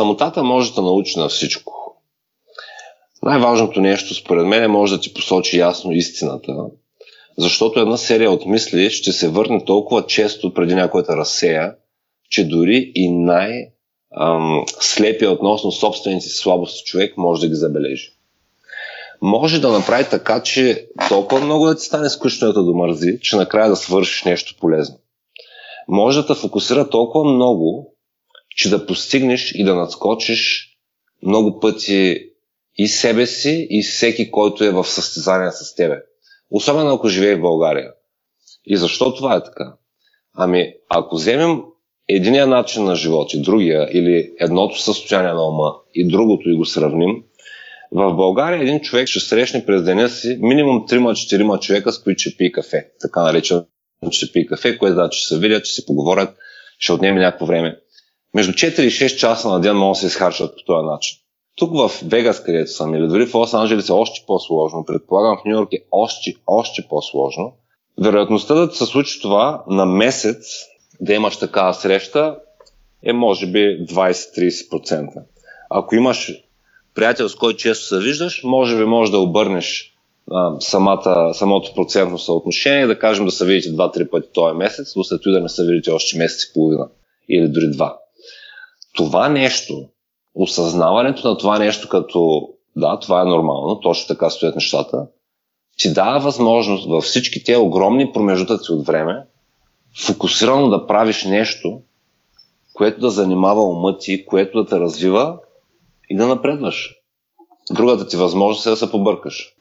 Самотата може да научи на всичко. Най-важното нещо, според мен, е може да ти посочи ясно истината, защото една серия от мисли ще се върне толкова често преди някой да разсея, че дори и най- слепия относно собствените си слабости човек може да ги забележи. Може да направи така, че толкова много да ти стане скучно да домързи, че накрая да свършиш нещо полезно. Може да те фокусира толкова много, че да постигнеш и да надскочиш много пъти и себе си, и всеки, който е в състезание с тебе. Особено ако живее в България. И защо това е така? Ами, ако вземем единия начин на живот и другия, или едното състояние на ума и другото и го сравним, в България един човек ще срещне през деня си минимум 3-4 човека, с които ще пие кафе. Така наречено, че ще пие кафе, което значи, че се видят, че се поговорят, ще отнеме някакво време. Между 4 и 6 часа на ден могат да се изхарчат по този начин. Тук в Вегас, където съм, или дори в Лос Анджелес е още по-сложно, предполагам в Нью Йорк е още, още по-сложно. Вероятността да се случи това на месец, да имаш такава среща, е може би 20-30%. Ако имаш приятел, с който често се виждаш, може би може да обърнеш а, самата, самото процентно съотношение, да кажем да се видите 2-3 пъти този месец, но след това да не се видите още месец и половина или дори два. Това нещо, осъзнаването на това нещо като да, това е нормално, точно така стоят нещата, ти дава възможност във всички тези огромни промежутъци от време фокусирано да правиш нещо, което да занимава ума ти, което да те развива и да напредваш. Другата ти възможност е да се побъркаш.